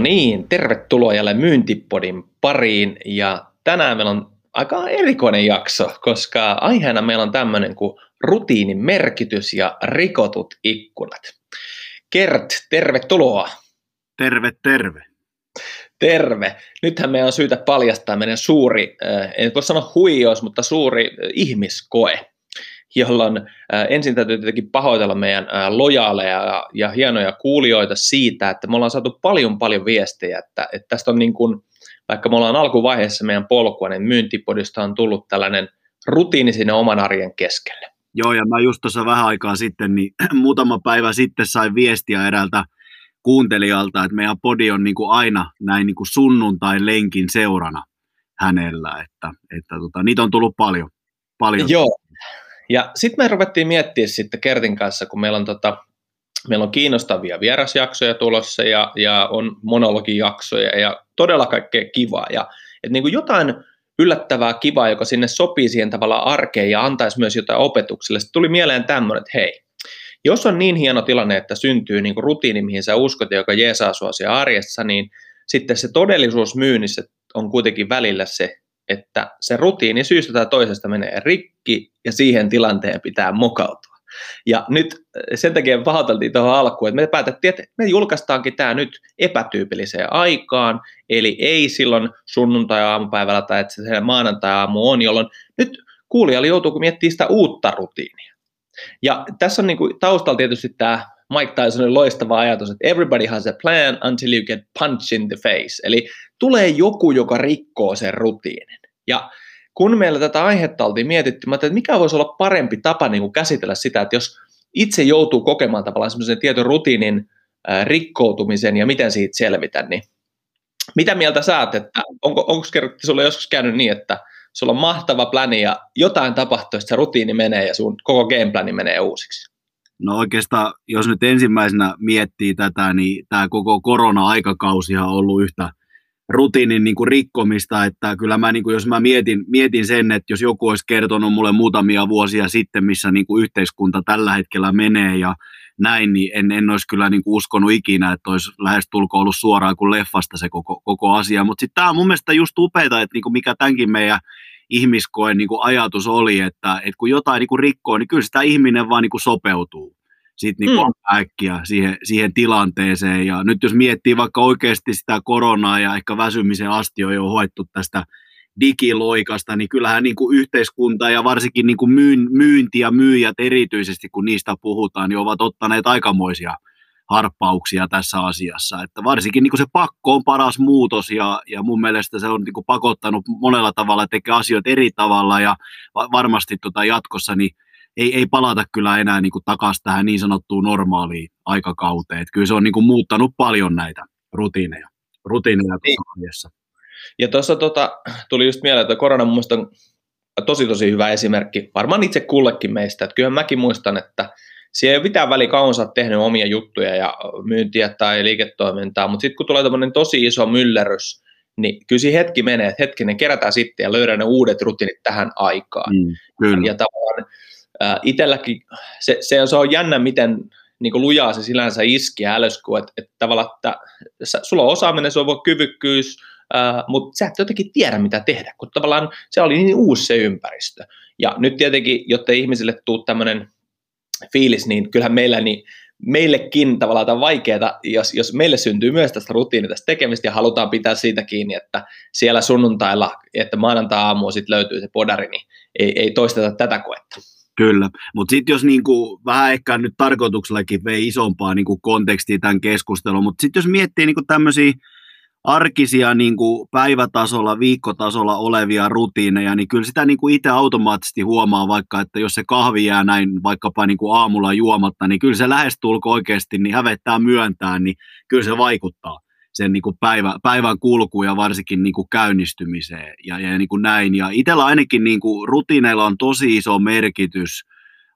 No niin, tervetuloa jälleen Myyntipodin pariin ja tänään meillä on aika erikoinen jakso, koska aiheena meillä on tämmöinen kuin rutiinin merkitys ja rikotut ikkunat. Kert, tervetuloa. Terve, terve. Terve. Nythän meidän on syytä paljastaa meidän suuri, äh, en voi sanoa huijous, mutta suuri äh, ihmiskoe jolloin äh, ensin täytyy tietenkin pahoitella meidän äh, lojaaleja ja, ja hienoja kuulijoita siitä, että me ollaan saatu paljon paljon viestejä, että, että tästä on niin kuin, vaikka me ollaan alkuvaiheessa meidän polkua, niin myyntipodista on tullut tällainen rutiini sinne oman arjen keskelle. Joo, ja mä just tuossa vähän aikaa sitten, niin muutama päivä sitten sain viestiä eräältä kuuntelijalta, että meidän podi on niin kuin aina näin niin kuin sunnuntai-lenkin seurana hänellä, että, että tota, niitä on tullut paljon. paljon. Joo, ja sitten me ruvettiin miettiä sitten Kertin kanssa, kun meillä on, tota, meillä on kiinnostavia vierasjaksoja tulossa ja, ja on monologijaksoja ja todella kaikkea kivaa. Ja, et niin kuin jotain yllättävää kivaa, joka sinne sopii siihen tavallaan arkeen ja antaisi myös jotain opetukselle. Sitten tuli mieleen tämmöinen, että hei, jos on niin hieno tilanne, että syntyy niin kuin rutiini, mihin sä uskot, joka jeesaa sua arjessa, niin sitten se todellisuus myynnissä on kuitenkin välillä se, että se rutiini syystä tai toisesta menee rikki ja siihen tilanteen pitää mukautua. Ja nyt äh, sen takia pahoiteltiin tuohon alkuun, että me päätettiin, että me julkaistaankin tämä nyt epätyypilliseen aikaan, eli ei silloin sunnuntai-aamupäivällä tai että se maanantai-aamu on, jolloin nyt kuulijalle joutuu miettimään sitä uutta rutiinia. Ja tässä on niin kuin taustalla tietysti tämä Mike Tysonin loistava ajatus, että everybody has a plan until you get punch in the face. Eli tulee joku, joka rikkoo sen rutiinin. Ja kun meillä tätä aihetta oltiin mietitty, mä että mikä voisi olla parempi tapa niin kuin käsitellä sitä, että jos itse joutuu kokemaan tavallaan semmoisen tietyn rutiinin rikkoutumisen ja miten siitä selvitä, niin mitä mieltä sä oot, että onko, onko sulle joskus käynyt niin, että sulla on mahtava pläni ja jotain tapahtuu, että se rutiini menee ja sun koko gameplani menee uusiksi? No oikeastaan, jos nyt ensimmäisenä miettii tätä, niin tämä koko korona-aikakausi on ollut yhtä rutiinin niin kuin rikkomista, että kyllä mä, niin kuin, jos mä mietin, mietin sen, että jos joku olisi kertonut mulle muutamia vuosia sitten, missä niin kuin yhteiskunta tällä hetkellä menee ja näin, niin en, en olisi kyllä niin kuin uskonut ikinä, että olisi lähestulko ollut suoraan kuin leffasta se koko, koko asia. Mutta sitten tämä on mun mielestä just upeita, että niin kuin mikä tämänkin meidän ihmiskoen niin kuin ajatus oli, että, että kun jotain niin kuin rikkoo, niin kyllä sitä ihminen vaan niin kuin sopeutuu sit niin mm. äkkiä siihen, siihen tilanteeseen. Ja nyt jos miettii vaikka oikeasti sitä koronaa ja ehkä väsymisen asti on jo hoettu tästä digiloikasta, niin kyllähän niin kuin yhteiskunta ja varsinkin niin kuin myyn, myynti ja myyjät erityisesti, kun niistä puhutaan, niin ovat ottaneet aikamoisia harppauksia tässä asiassa. Että varsinkin niin kuin se pakko on paras muutos ja, ja mun mielestä se on niin kuin pakottanut monella tavalla tekemään asioita eri tavalla ja varmasti tota jatkossa niin ei, ei palata kyllä enää niin kuin takaisin tähän niin sanottuun normaaliin aikakauteen. Että kyllä se on niin kuin muuttanut paljon näitä rutiineja, rutiineja niin. Ja tuossa tota, tuli just mieleen, että korona mun on tosi tosi hyvä esimerkki, varmaan itse kullekin meistä, että kyllä mäkin muistan, että siellä ei ole mitään väliä kauan sä tehnyt omia juttuja ja myyntiä tai liiketoimintaa, mutta sitten kun tulee tämmöinen tosi iso myllerys, niin kyllä siinä hetki menee, että hetkinen, kerätään sitten ja löydään ne uudet rutiinit tähän aikaan. Mm, kyllä. Ja tavallaan itselläkin se, se, se on jännä, miten niin kuin lujaa se sinänsä iski älysku, että, että tavallaan, että sulla on osaaminen, sulla on kyvykkyys, mutta sä et jotenkin tiedä, mitä tehdä, kun tavallaan se oli niin uusi se ympäristö. Ja nyt tietenkin, jotta ihmisille tuu tämmöinen fiilis, niin kyllähän meillä niin meillekin tavallaan tämä on vaikeaa, jos, jos meille syntyy myös tästä rutiini tästä tekemistä ja halutaan pitää siitä kiinni, että siellä sunnuntailla, että maanantai-aamu sitten löytyy se podari, niin ei, ei toisteta tätä koetta. Kyllä, mutta sitten jos niinku, vähän ehkä nyt tarkoituksellakin vei isompaa niinku kontekstia tämän keskustelun, mutta sitten jos miettii niinku tämmöisiä arkisia niinku päivätasolla, viikkotasolla olevia rutiineja, niin kyllä sitä niinku itse automaattisesti huomaa vaikka, että jos se kahvi jää näin vaikkapa niinku aamulla juomatta, niin kyllä se lähestulko oikeasti niin hävettää myöntää, niin kyllä se vaikuttaa sen niin kuin päivä, päivän kulkuun ja varsinkin niin kuin käynnistymiseen ja, ja niin kuin näin. Ja itsellä ainakin niin kuin rutiineilla on tosi iso merkitys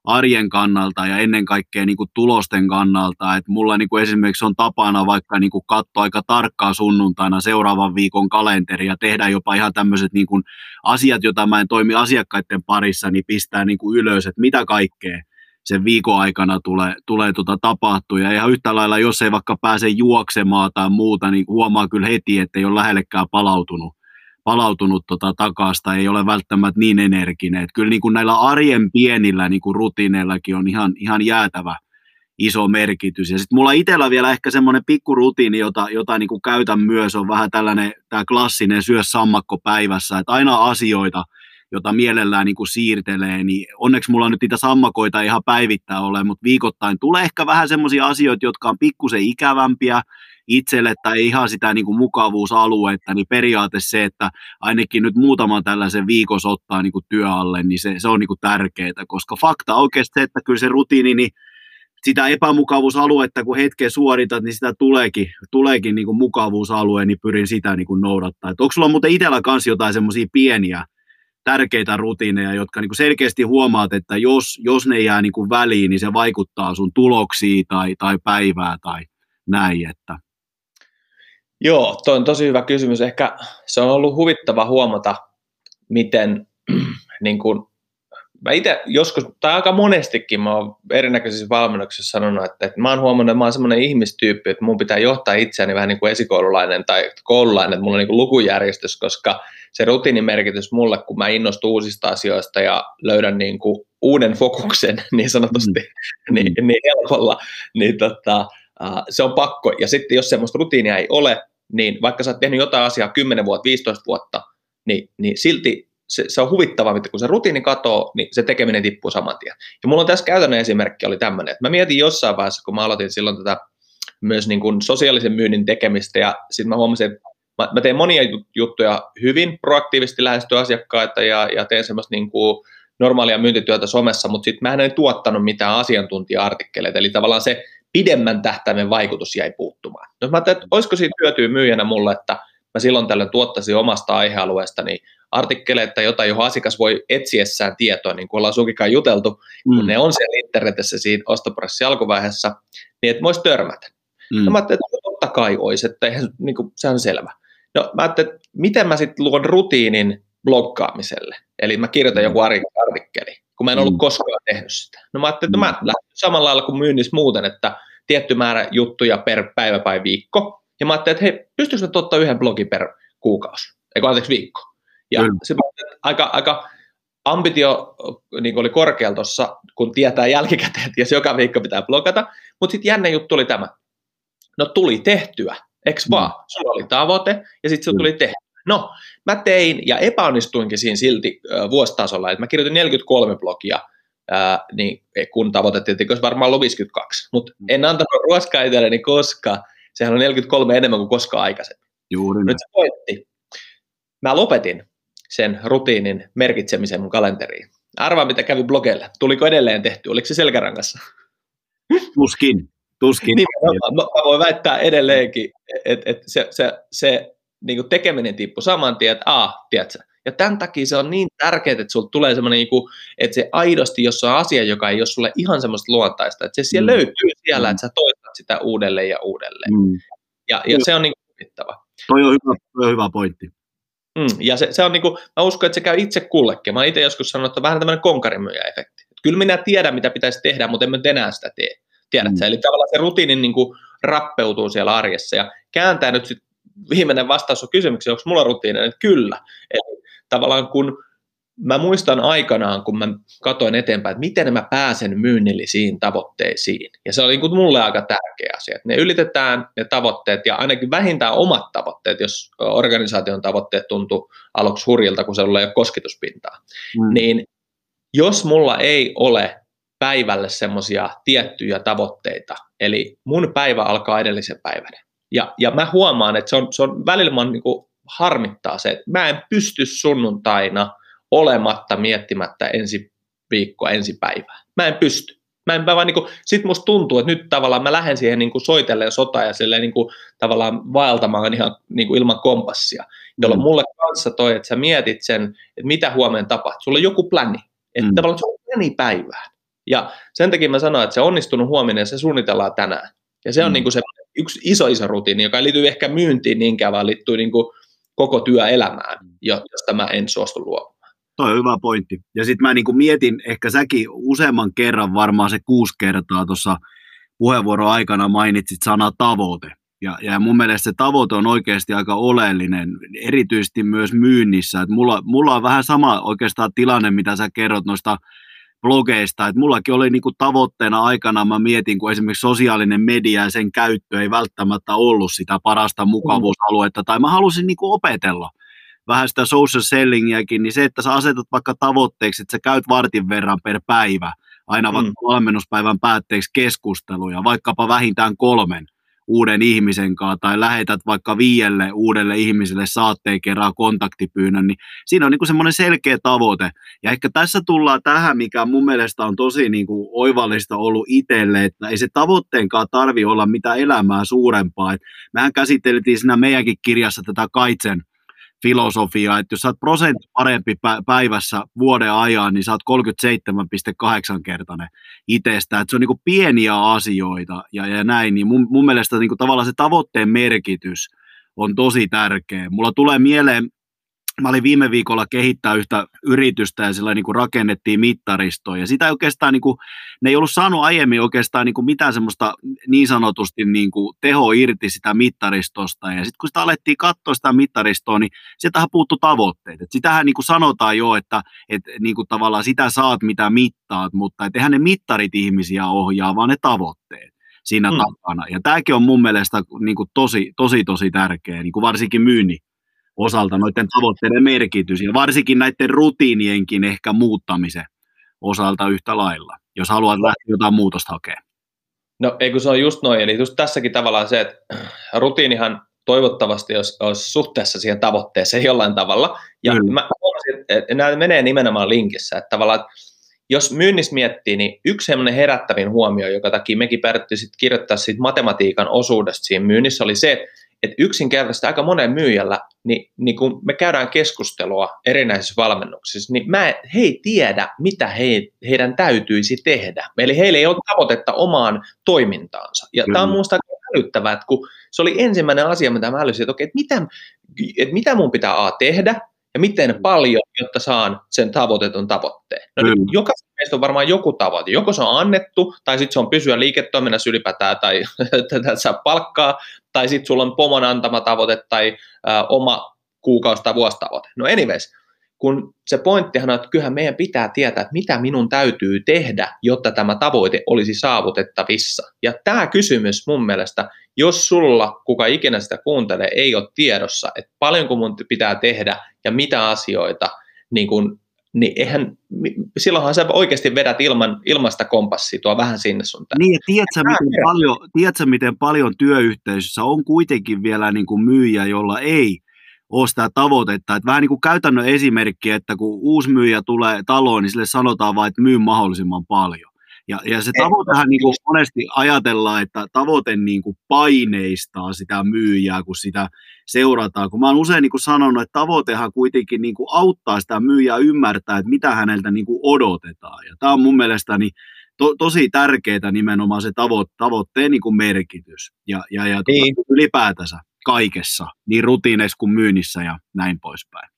arjen kannalta ja ennen kaikkea niin kuin tulosten kannalta. Et mulla niin kuin esimerkiksi on tapana vaikka niin kuin katsoa aika tarkkaa sunnuntaina seuraavan viikon kalenteri ja tehdä jopa ihan tämmöiset niin kuin asiat, joita mä en toimi asiakkaiden parissa, niin pistää niin kuin ylös, että mitä kaikkea sen viikon aikana tulee, tulee tota tapahtua. Ja ihan yhtä lailla, jos ei vaikka pääse juoksemaan tai muuta, niin huomaa kyllä heti, että ei ole lähellekään palautunut, palautunut tota takasta, ei ole välttämättä niin energinen. Et kyllä niin kuin näillä arjen pienillä niin kuin rutiineillakin on ihan, ihan jäätävä, iso merkitys. Ja sitten mulla itsellä vielä ehkä semmoinen rutiini, jota, jota niin kuin käytän myös, on vähän tällainen tämä klassinen syö sammakko päivässä, että aina asioita, jota mielellään niin kuin siirtelee, niin onneksi mulla nyt niitä sammakoita ihan päivittää ole, mutta viikoittain tulee ehkä vähän semmoisia asioita, jotka on pikkusen ikävämpiä itselle tai ihan sitä niin kuin mukavuusaluetta, niin periaate se, että ainakin nyt muutaman tällaisen viikos ottaa niin kuin työalle, niin se, se on niin kuin tärkeää, koska fakta oikeasti se, että kyllä se rutiini, niin sitä epämukavuusaluetta, kun hetken suoritat, niin sitä tuleekin, tuleekin niin kuin mukavuusalue, niin pyrin sitä niin kuin noudattaa. Onko sulla muuten itsellä kanssa jotain semmoisia pieniä tärkeitä rutiineja, jotka niin kuin selkeästi huomaat, että jos, jos ne jää niin kuin väliin, niin se vaikuttaa sun tuloksiin tai, tai päivää tai näin. Että. Joo, toi on tosi hyvä kysymys. Ehkä se on ollut huvittava huomata, miten niin kuin mä itse joskus, tai aika monestikin mä oon erinäköisissä valmennuksissa sanonut, että, että mä oon huomannut, että mä oon semmoinen ihmistyyppi, että mun pitää johtaa itseäni vähän niin kuin esikoululainen tai koululainen, että mulla on niin kuin lukujärjestys, koska se rutiinimerkitys mulle, kun mä innostun uusista asioista ja löydän niin kuin uuden fokuksen niin sanotusti mm. niin, niin helpolla, niin tota, se on pakko. Ja sitten jos semmoista rutiinia ei ole, niin vaikka sä oot tehnyt jotain asiaa 10 vuotta, 15 vuotta, niin, niin silti se, se on huvittavaa, että kun se rutiini katoo, niin se tekeminen tippuu saman tien. Ja mulla on tässä käytännön esimerkki oli tämmöinen, että mä mietin jossain vaiheessa, kun mä aloitin silloin tätä myös niin kuin sosiaalisen myynnin tekemistä, ja sitten mä huomasin, että mä, mä teen monia juttuja hyvin, proaktiivisesti lähestyä asiakkaita, ja, ja teen semmoista niin kuin normaalia myyntityötä somessa, mutta sitten mä en tuottanut mitään asiantuntija-artikkeleita, eli tavallaan se pidemmän tähtäimen vaikutus jäi puuttumaan. No mä ajattelin, että olisiko siitä hyötyä myyjänä mulle, että mä silloin tällöin tuottaisin omasta aihealueestani artikkeleita, jota johon asiakas voi etsiessään tietoa, niin kuin ollaan sunkikaan juteltu, mm. kun ne on siellä internetissä siinä ostoprosessin alkuvaiheessa, niin että voisi törmätä. Mm. No mä ajattelin, että totta kai olisi, että eihän, niin kuin, se on selvä. No mä ajattelin, että miten mä sitten luon rutiinin bloggaamiselle. Eli mä kirjoitan mm. joku artikkeli, kun mä en ollut mm. koskaan tehnyt sitä. No mä ajattelin, että mä mm. lähden samalla lailla kuin myynnissä muuten, että tietty määrä juttuja per päivä tai viikko. Ja mä ajattelin, että hei, pystyisikö mä ottaa yhden blogin per kuukausi, eikö anteeksi viikko. Ja se, aika, aika ambitio niin oli korkealla tuossa, kun tietää jälkikäteen, että jos joka viikko pitää blogata, mutta sitten jännä juttu oli tämä. No tuli tehtyä, eks vaan? Mm. Sulla oli tavoite ja sitten se mm. tuli tehtyä. No, mä tein ja epäonnistuinkin siinä silti äh, vuositasolla, että mä kirjoitin 43 blogia, äh, niin kun tavoite tietenkin olisi varmaan ollut 52, mutta mm. en antanut ruoskaa itselleni koska sehän on 43 enemmän kuin koskaan aikaisemmin. Juuri. Nyt se voitti. Mä lopetin sen rutiinin merkitsemisen mun kalenteriin. Arvaa, mitä kävi blogeille. Tuliko edelleen tehty? Oliko se selkärangassa? Tuskin. Tuskin. Niin, mä, mä voin väittää edelleenkin, että et se, se, se niin tekeminen tippui saman tien, että aah, tiedätkö, ja tämän takia se on niin tärkeää, että sulla tulee semmoinen, niin että se aidosti, jos on asia, joka ei ole sulle ihan semmoista luontaista, että se siellä mm. löytyy siellä, mm. että sä toistat sitä uudelleen ja uudelleen. Mm. Ja, ja se on niin huvittava. Toi on hyvä, toi on hyvä pointti. Mm, ja se, se on niin kuin, mä uskon, että se käy itse kullekin. Mä itse joskus sanonut, että on vähän tämmöinen konkarimyyjä-efekti. Kyllä minä tiedän, mitä pitäisi tehdä, mutta en mä enää sitä tee. Tiedätkö? Mm. Eli tavallaan se rutiini niin kuin rappeutuu siellä arjessa ja kääntää nyt sitten viimeinen vastaus on kysymykseen, onko mulla rutiini, että kyllä. Eli tavallaan kun mä muistan aikanaan, kun mä katoin eteenpäin, että miten mä pääsen myynnillisiin tavoitteisiin. Ja se oli niin mulle aika tärkeä asia, että ne ylitetään ne tavoitteet ja ainakin vähintään omat tavoitteet, jos organisaation tavoitteet tuntuu aluksi hurjilta, kun se ei ole kosketuspintaa. Mm. Niin jos mulla ei ole päivälle semmoisia tiettyjä tavoitteita, eli mun päivä alkaa edellisen päivän. Ja, ja mä huomaan, että se on, se on välillä niin kuin harmittaa se, että mä en pysty sunnuntaina – olematta miettimättä ensi viikkoa, ensi päivää. Mä en pysty. Mä en, mä vaan niin kuin, sit musta tuntuu, että nyt tavallaan mä lähden siihen niin kuin soitellen sota ja silleen niin kuin, tavallaan vaeltamaan ihan niin kuin ilman kompassia. Jolloin mm. mulle kanssa toi, että sä mietit sen, että mitä huomenna tapahtuu. Sulla on joku pläni. Että mm. tavallaan se on pläni päivään. Ja sen takia mä sanoin, että se onnistunut huominen, se suunnitellaan tänään. Ja se on mm. niin kuin se yksi iso iso rutiini, joka ei liity ehkä myyntiin niinkään, vaan liittyy niin kuin koko työelämään, mm. josta mä en suostu luomaan. toi on hyvä pointti. Ja sitten mä niin kuin mietin, ehkä säkin useamman kerran, varmaan se kuusi kertaa tuossa puheenvuoron aikana mainitsit sana tavoite. Ja, ja mun mielestä se tavoite on oikeasti aika oleellinen, erityisesti myös myynnissä. Et mulla, mulla on vähän sama oikeastaan tilanne, mitä sä kerrot noista blogeista, että mullakin oli niinku tavoitteena aikana, mä mietin, kun esimerkiksi sosiaalinen media ja sen käyttö ei välttämättä ollut sitä parasta mukavuusaluetta, tai mä halusin niinku opetella vähän sitä social sellingiäkin, niin se, että sä asetat vaikka tavoitteeksi, että sä käyt vartin verran per päivä, aina vaikka mm. valmennuspäivän päätteeksi keskusteluja, vaikkapa vähintään kolmen, uuden ihmisen kanssa tai lähetät vaikka viielle uudelle ihmiselle saatteen kerran kontaktipyynnön, niin siinä on niin semmoinen selkeä tavoite. Ja ehkä tässä tullaan tähän, mikä mun mielestä on tosi niin kuin oivallista ollut itselle, että ei se tavoitteenkaan tarvi olla mitä elämää suurempaa. Et mehän käsiteltiin siinä meidänkin kirjassa tätä Kaitsen filosofiaa, että jos sä oot prosentti parempi päivässä vuoden ajan, niin sä oot 37,8-kertainen itsestä. Että se on niin pieniä asioita ja, ja näin, niin mun, mun mielestä niin tavallaan se tavoitteen merkitys on tosi tärkeä. Mulla tulee mieleen mä olin viime viikolla kehittää yhtä yritystä ja sillä niin kuin rakennettiin mittaristoa ja sitä oikeastaan niin kuin, ne ei ollut saanut aiemmin oikeastaan niin kuin mitään semmoista niin sanotusti niin kuin teho irti sitä mittaristosta ja sitten kun sitä alettiin katsoa sitä mittaristoa, niin sieltähän puuttu tavoitteet. Et sitähän niin kuin sanotaan jo, että et niin kuin tavallaan sitä saat mitä mittaat, mutta et eihän ne mittarit ihmisiä ohjaa, vaan ne tavoitteet siinä hmm. takana. Ja tämäkin on mun mielestä niin kuin tosi, tosi, tosi tärkeä, niin kuin varsinkin myynnin osalta noiden tavoitteiden merkitys ja varsinkin näiden rutiinienkin ehkä muuttamisen osalta yhtä lailla, jos haluat lähteä jotain muutosta hakemaan. No eikö se on just noin, eli just tässäkin tavallaan se, että rutiinihan toivottavasti olisi, olisi suhteessa siihen tavoitteeseen jollain tavalla, ja Kyllä. mä huomasin, että nämä menee nimenomaan linkissä, että tavallaan, että jos myynnissä miettii, niin yksi semmoinen herättävin huomio, joka takia mekin päädyttiin sitten kirjoittaa siitä matematiikan osuudesta siinä myynnissä, oli se, että että yksinkertaisesti aika monen myyjällä, niin, niin kun me käydään keskustelua erinäisissä valmennuksissa, niin mä, he ei tiedä, mitä he, heidän täytyisi tehdä. Eli heillä ei ole tavoitetta omaan toimintaansa. Ja tämä on minusta aika hälyttävää, että kun se oli ensimmäinen asia, mitä mä älysin, että, okei, että, mitä, että mitä mun pitää A tehdä, ja miten paljon, jotta saan sen tavoitetun tavoitteen. No mm. jokaisen meistä on varmaan joku tavoite. Joko se on annettu, tai sitten se on pysyä liiketoiminnassa ylipäätään, tai tätä saa palkkaa, tai sitten sulla on pomon antama tavoite, tai ä, oma kuukausi- tai vuositavoite. No anyways, kun se pointtihan on, että kyllähän meidän pitää tietää, että mitä minun täytyy tehdä, jotta tämä tavoite olisi saavutettavissa. Ja tämä kysymys mun mielestä, jos sulla, kuka ikinä sitä kuuntelee, ei ole tiedossa, että paljonko mun pitää tehdä ja mitä asioita, niin kun, niin eihän, silloinhan sä oikeasti vedät ilman, ilmasta kompassia tuo vähän sinne sun tänne. Niin, tiedätkö, miten paljon, tiedätkö, miten paljon työyhteisössä on kuitenkin vielä niin kuin myyjä, jolla ei ole sitä tavoitetta. Että vähän niin kuin käytännön esimerkki, että kun uusi myyjä tulee taloon, niin sille sanotaan vain, että myy mahdollisimman paljon. Ja, ja se tavoitehan niin kuin monesti ajatellaan, että tavoite niin kuin paineistaa sitä myyjää, kun sitä seurataan. Kun mä oon usein niin kuin sanonut, että tavoitehan kuitenkin niin kuin auttaa sitä myyjää ymmärtää, että mitä häneltä niin kuin odotetaan. Ja tämä on mun mielestäni to, tosi tärkeää nimenomaan se tavo, tavoitteen niin kuin merkitys ja, ja, ja tuota niin. ylipäätänsä kaikessa, niin rutiineissa kuin myynnissä ja näin poispäin.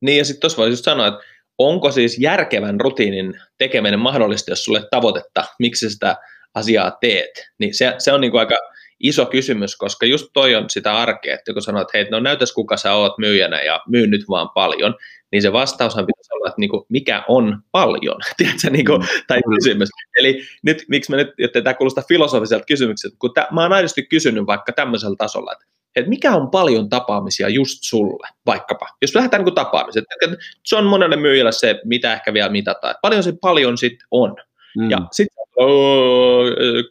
Niin ja sitten tuossa voisi just sanoa, että onko siis järkevän rutiinin tekeminen mahdollista, jos sulle tavoitetta, miksi sitä asiaa teet, niin se, se on niin kuin aika iso kysymys, koska just toi on sitä arkea, että kun sanot, että hei, no näytäs kuka sä oot myyjänä ja myy nyt vaan paljon, niin se vastaushan pitäisi olla, että niin kuin, mikä on paljon, tiedätkö, niin kuin, tai kysymys. Eli nyt, miksi mä nyt, että tämä kuulostaa filosofiselta kysymykseltä, kun tää, mä oon aidosti kysynyt vaikka tämmöisellä tasolla, että että mikä on paljon tapaamisia just sulle, vaikkapa. Jos lähdetään niin tapaamiset, että se on monelle myyjälle se, mitä ehkä vielä mitataan. Että paljon se paljon sitten on. Mm. Ja sitten oh,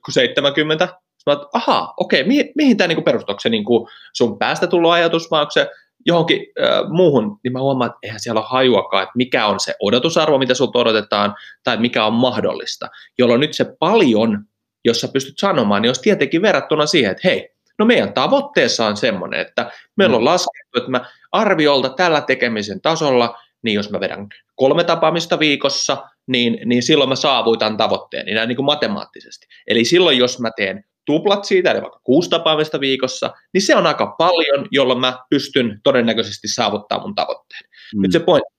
70, Mä oot, aha, okei, mihin, mihin tämä niinku perustuu? Onko se niinku sun päästä tullut ajatus, vai onko se johonkin äh, muuhun, niin mä huomaan, että eihän siellä ole hajuakaan, että mikä on se odotusarvo, mitä sulta odotetaan, tai mikä on mahdollista. Jolloin nyt se paljon, jos sä pystyt sanomaan, niin olisi tietenkin verrattuna siihen, että hei, No meidän tavoitteessa on semmoinen, että meillä on mm. laskettu, että mä arviolta tällä tekemisen tasolla, niin jos mä vedän kolme tapaamista viikossa, niin, niin silloin mä saavutan tavoitteen, niin näin niin kuin matemaattisesti. Eli silloin, jos mä teen tuplat siitä, eli vaikka kuusi tapaamista viikossa, niin se on aika paljon, jolloin mä pystyn todennäköisesti saavuttamaan mun tavoitteen. Mm. Nyt se pointti.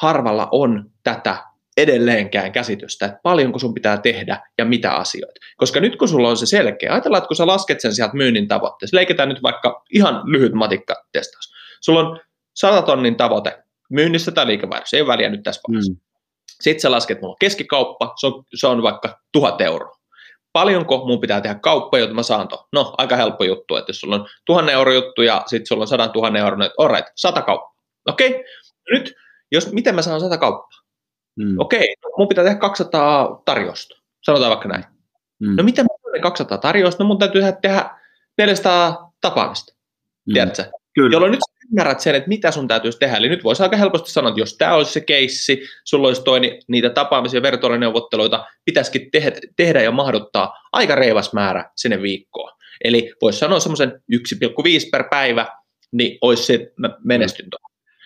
harvalla on tätä edelleenkään käsitystä, että paljonko sun pitää tehdä ja mitä asioita. Koska nyt kun sulla on se selkeä, ajatellaan, että kun sä lasket sen sieltä myynnin tavoitteessa, leikitään nyt vaikka ihan lyhyt matikkatestaus. Sulla on 100 tonnin tavoite myynnissä tai liikevaihdossa, ei väliä nyt tässä vaiheessa. Mm. Sitten sä lasket, mulla on keskikauppa, se on, se on vaikka tuhat euroa. Paljonko mun pitää tehdä kauppa, jotta mä saan to? No, aika helppo juttu, että jos sulla on tuhannen euro juttu ja sitten sulla on sadan tuhannen euro, niin right, sata kauppa. Okei, okay. nyt jos, miten mä saan sata kauppaa? Mm. Okei, okay, mun pitää tehdä 200 tarjousta, sanotaan vaikka näin. Mm. No miten mä teen 200 tarjousta? No mun täytyy tehdä 400 tapaamista, mm. tiedätkö? Kyllä. Jolloin nyt ymmärrät sen, että mitä sun täytyisi tehdä. Eli nyt voisi aika helposti sanoa, että jos tämä olisi se keissi, sulla olisi toi, niitä tapaamisia, vertailuneuvotteluita, pitäisikin tehdä, tehdä ja mahduttaa aika reivas määrä sinne viikkoon. Eli voisi sanoa semmoisen 1,5 per päivä, niin olisi se menestyntä.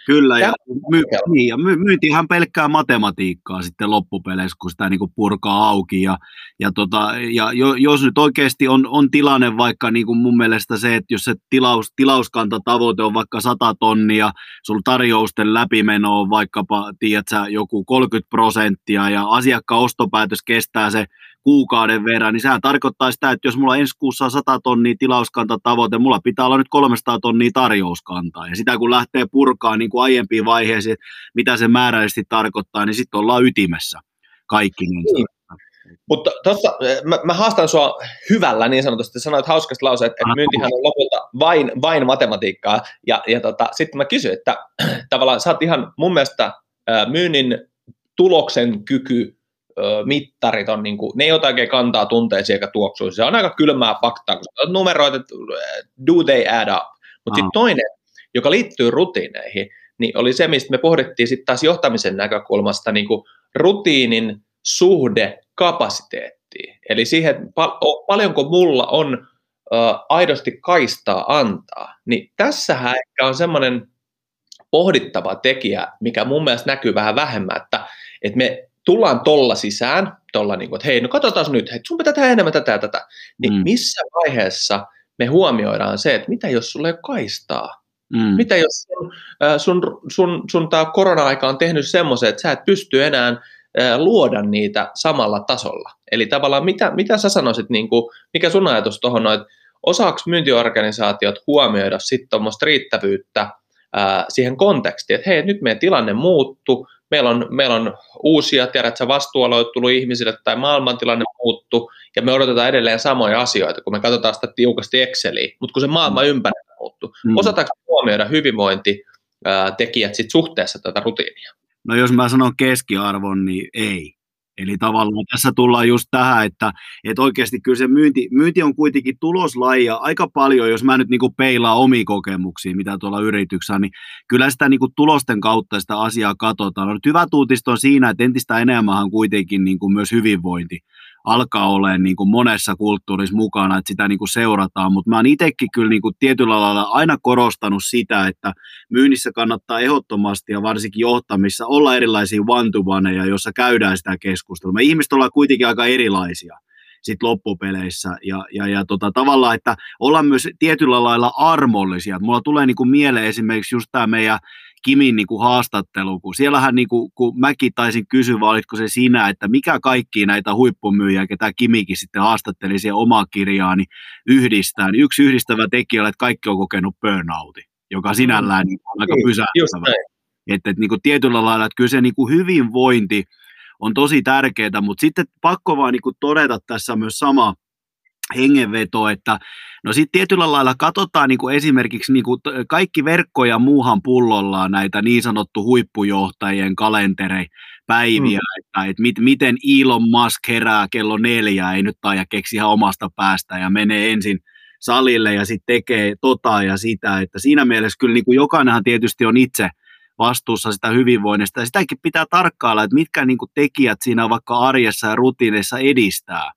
Kyllä, ja, my, niin, ja my, myyntihän pelkkää matematiikkaa sitten loppupeleissä, kun sitä niin kuin purkaa auki. Ja, ja, tota, ja jo, jos nyt oikeasti on, on tilanne vaikka niin kuin mun mielestä se, että jos se tilaus, tilauskantatavoite on vaikka 100 tonnia, sulla tarjousten läpimeno on vaikkapa, tiedätkö, joku 30 prosenttia, ja asiakkaan ostopäätös kestää se kuukauden verran, niin sehän tarkoittaa sitä, että jos mulla ensi kuussa on 100 tonnia tilauskanta tavoite, mulla pitää olla nyt 300 tonnia tarjouskantaa. Ja sitä kun lähtee purkaa niin kuin aiempiin vaiheisiin, mitä se määrällisesti tarkoittaa, niin sitten ollaan ytimessä kaikki. Niin. Mutta tuossa, mä, mä, haastan sua hyvällä niin sanotusti, sanoit hauskasti lause, että, että myyntihän on lopulta vain, vain matematiikkaa, ja, ja tota, sitten mä kysyin, että tavallaan sä oot ihan mun mielestä myynnin tuloksen kyky mittarit on, niin kuin, ne ei ota oikein kantaa tunteisiin eikä tuoksuisiin. Se on aika kylmää faktaa, kun numeroit, että do they add up. Mutta sitten toinen, joka liittyy rutiineihin, niin oli se, mistä me pohdittiin sitten taas johtamisen näkökulmasta niin kuin rutiinin suhde kapasiteettiin. Eli siihen, paljonko mulla on aidosti kaistaa antaa. Niin tässähän ehkä on semmoinen pohdittava tekijä, mikä mun mielestä näkyy vähän vähemmän, että, että me tullaan tolla sisään, tolla niin kuin, että hei, no katsotaan nyt, että sun pitää tehdä enemmän tätä ja tätä, niin mm. missä vaiheessa me huomioidaan se, että mitä jos sulla ei kaistaa? Mm. Mitä jos sun, sun, sun, sun tämä korona-aika on tehnyt semmoisen, että sä et pysty enää luoda niitä samalla tasolla. Eli tavallaan mitä, mitä sä sanoisit, niin kuin, mikä sun ajatus tuohon on, että osaako myyntiorganisaatiot huomioida sitten tuommoista riittävyyttä ää, siihen kontekstiin, että hei, nyt meidän tilanne muuttuu, meillä on, meillä on uusia, tiedätkö, vastuualoja tullut ihmisille tai maailmantilanne muuttu, ja me odotetaan edelleen samoja asioita, kun me katsotaan sitä tiukasti Exceliin, mutta kun se maailma mm. ympärillä muuttuu. Mm. Osataanko huomioida hyvinvointitekijät sit suhteessa tätä rutiinia? No jos mä sanon keskiarvon, niin ei. Eli tavallaan tässä tullaan just tähän, että, että oikeasti kyllä se myynti, myynti on kuitenkin tuloslaji ja aika paljon, jos mä nyt niin kuin peilaan omi kokemuksia, mitä tuolla yrityksessä, niin kyllä sitä niin kuin tulosten kautta sitä asiaa katsotaan. No, nyt hyvät uutiset on siinä, että entistä enemmän kuitenkin niin kuin myös hyvinvointi alkaa olemaan niin kuin monessa kulttuurissa mukana, että sitä niin kuin seurataan, mutta mä oon itsekin kyllä niin kuin tietyllä lailla aina korostanut sitä, että myynnissä kannattaa ehdottomasti ja varsinkin johtamissa olla erilaisia one to joissa käydään sitä keskustelua. Me ihmiset ollaan kuitenkin aika erilaisia sit loppupeleissä. Ja, ja, ja tota, tavallaan, että ollaan myös tietyllä lailla armollisia. Mulla tulee niin kuin mieleen esimerkiksi just tämä meidän Kimin niin kuin haastattelu, kun siellähän niin kuin, kun mäkin taisin kysyä, vai olitko se sinä, että mikä kaikki näitä huippumyyjiä, ketä Kimikin sitten haastatteli siihen omaa kirjaa, niin yhdistää. Niin yksi yhdistävä tekijä on, että kaikki on kokenut burnoutin, joka sinällään niin on aika niin, pysäyttävä. Että, että niin kuin tietyllä lailla, että kyllä se niin kuin hyvinvointi on tosi tärkeää, mutta sitten pakko vaan niin kuin todeta tässä myös sama, hengenveto, että no sitten tietyllä lailla katsotaan niin kuin esimerkiksi niin kuin kaikki verkko ja muuhan pullollaan näitä niin sanottu huippujohtajien kalenterei päiviä, mm. että, että mit, miten Elon Musk herää kello neljä, ei nyt taida keksiä omasta päästä ja menee ensin salille ja sitten tekee tota ja sitä, että siinä mielessä kyllä niin kuin jokainenhan tietysti on itse vastuussa sitä hyvinvoinnista ja sitäkin pitää tarkkailla, että mitkä niin kuin tekijät siinä vaikka arjessa ja rutiineissa edistää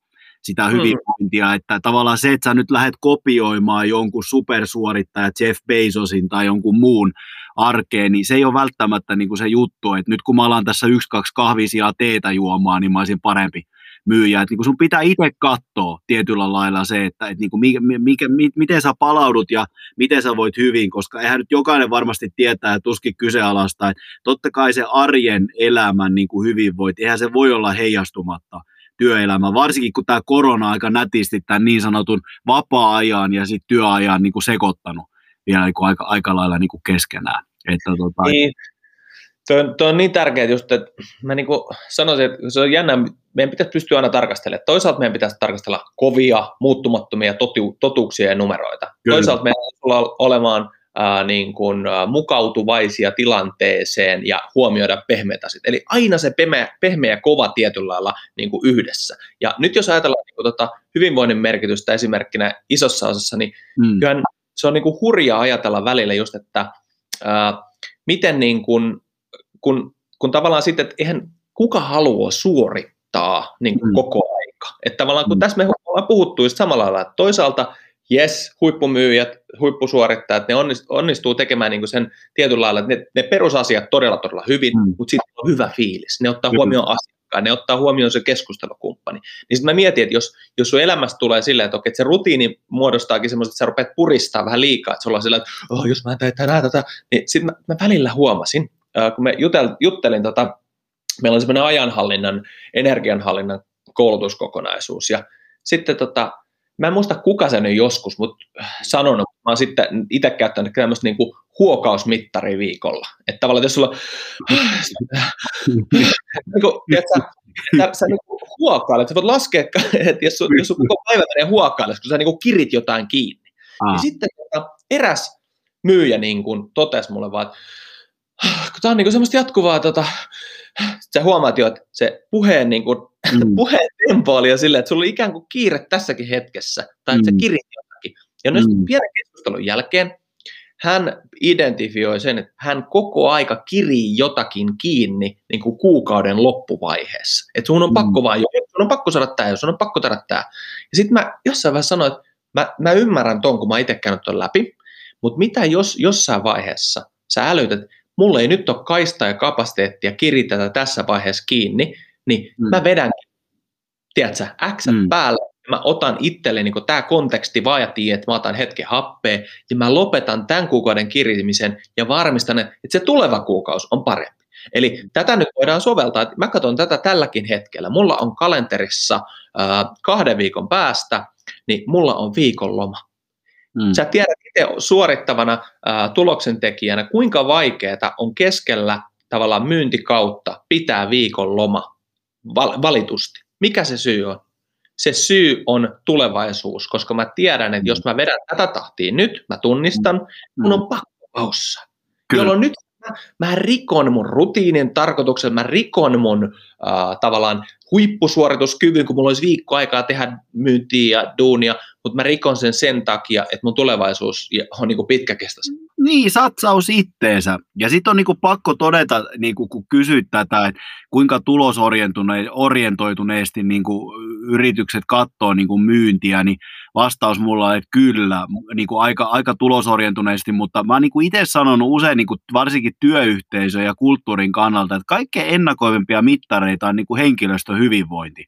sitä hyvinvointia, mm. että tavallaan se, että sä nyt lähdet kopioimaan jonkun supersuorittaja Jeff Bezosin tai jonkun muun arkeen, niin se ei ole välttämättä niin kuin se juttu, että nyt kun mä alan tässä yksi, kaksi kahvisia teetä juomaan, niin mä olisin parempi myyjä. Et niin kuin sun pitää itse katsoa tietyllä lailla se, että et niin kuin mikä, mikä, miten sä palaudut ja miten sä voit hyvin, koska eihän nyt jokainen varmasti tietää ja tuskin kyseenalaista, että totta kai se arjen elämän niin kuin hyvinvointi, eihän se voi olla heijastumatta työelämä, varsinkin kun tämä korona-aika nätisti tämän niin sanotun vapaa-ajan ja sitten työajan niin kuin sekoittanut vielä niin kuin aika, aika lailla niin kuin keskenään. Että, tota, niin. Tuo on, tuo on niin tärkeää just, että mä niin kuin sanoisin, että se on jännä, meidän pitäisi pystyä aina tarkastelemaan. Toisaalta meidän pitäisi tarkastella kovia, muuttumattomia totu, totuuksia ja numeroita. Kyllä. Toisaalta meidän pitäisi olemaan ää, niin kuin, mukautuvaisia tilanteeseen ja huomioida pehmeitä asioita. Eli aina se pehmeä, pehmeä ja kova tietyllä lailla niin kuin yhdessä. Ja nyt jos ajatellaan niin kuin, tota, hyvinvoinnin merkitystä esimerkkinä isossa osassa, niin mm. kyllähän se on niin kuin hurjaa ajatella välillä just, että ää, miten niin kuin, kun, kun tavallaan sitten, että eihän kuka haluaa suorittaa niin kuin mm. koko aika. Että tavallaan kun mm. tässä me ollaan puhuttu just samalla lailla, että toisaalta yes, huippumyyjät, huippusuorittajat, ne onnistuu tekemään niin sen tietyllä lailla, että ne, ne perusasiat todella todella hyvin, mm. mutta sitten on hyvä fiilis. Ne ottaa Kyllä. huomioon asiakkaan, ne ottaa huomioon se keskustelukumppani. Niin sitten mä mietin, että jos, jos sun elämästä tulee silleen, että, okei, että se rutiini muodostaakin semmoista, että sä rupeat puristaa vähän liikaa, että sulla on sillä, että oh, jos mä en tee tänään tätä, niin sitten mä, mä välillä huomasin, kun me jutel, juttelin, tota, meillä on semmoinen ajanhallinnan, energianhallinnan koulutuskokonaisuus, ja sitten tota, mä en muista kuka sen on joskus mutta sanonut, mä oon sitten itse käyttänyt tämmöistä niin kuin huokausmittari viikolla. Että tavallaan jos sulla niin kuin, tiedätkö, sä, sä niin kuin huokailet, sä voit laskea, että jos, sun, jos sun koko päivä menee huokailemaan, kun sä niin kuin kirit jotain kiinni. Aa. Niin sitten tota, eräs myyjä niin kuin totesi mulle vaan, että kun tämä on niin semmoista jatkuvaa, tota, sä huomaat jo, että se puheen, niin kuin, mm. puheen tempo oli jo silleen, että sulla oli ikään kuin kiire tässäkin hetkessä, tai että mm. sä kirit jotakin. Ja nyt mm. pienen keskustelun jälkeen hän identifioi sen, että hän koko aika kirii jotakin kiinni niin kuin kuukauden loppuvaiheessa. Että sun on mm. pakko vaan, sun on pakko saada tämä, sun on pakko saada tämä. Ja sitten mä jossain vaiheessa sanoin, että mä, mä ymmärrän ton, kun mä itse käynyt ton läpi, mutta mitä jos jossain vaiheessa sä älytät, mulla ei nyt ole kaista ja kapasiteettia kiritä tässä vaiheessa kiinni, niin mm. mä vedän, tiedätkö, X mm. päälle, mä otan itselleni, kun tämä konteksti vaatii, että mä otan hetken happea, ja mä lopetan tämän kuukauden kirimisen ja varmistan, että se tuleva kuukausi on parempi. Eli tätä nyt voidaan soveltaa, että mä katson tätä tälläkin hetkellä. Mulla on kalenterissa äh, kahden viikon päästä, niin mulla on viikonloma. Mm. Sä tiedät itse suorittavana ää, tuloksentekijänä, kuinka vaikeaa on keskellä tavallaan myyntikautta pitää viikon loma val- valitusti. Mikä se syy on? Se syy on tulevaisuus, koska mä tiedän, että jos mä vedän tätä tahtia nyt, mä tunnistan, mun on pakko paussa. Jolloin nyt mä, rikon mun rutiinin tarkoituksen, mä rikon mun äh, tavallaan huippusuorituskyvyn, kun mulla olisi viikko aikaa tehdä myyntiä ja duunia, mutta mä rikon sen sen takia, että mun tulevaisuus on niin pitkäkestoista. Niin, satsaus itteensä. Ja sitten on niin kuin pakko todeta, niin kuin kun kysyt tätä, että kuinka tulosorientoituneesti niin kuin yritykset katsoo niin kuin myyntiä, niin vastaus mulla on, että kyllä, niin kuin aika, aika tulosorientuneesti, mutta mä oon niin itse sanonut usein niin kuin varsinkin työyhteisön ja kulttuurin kannalta, että kaikkein ennakoivimpia mittareita on niin kuin henkilöstön hyvinvointi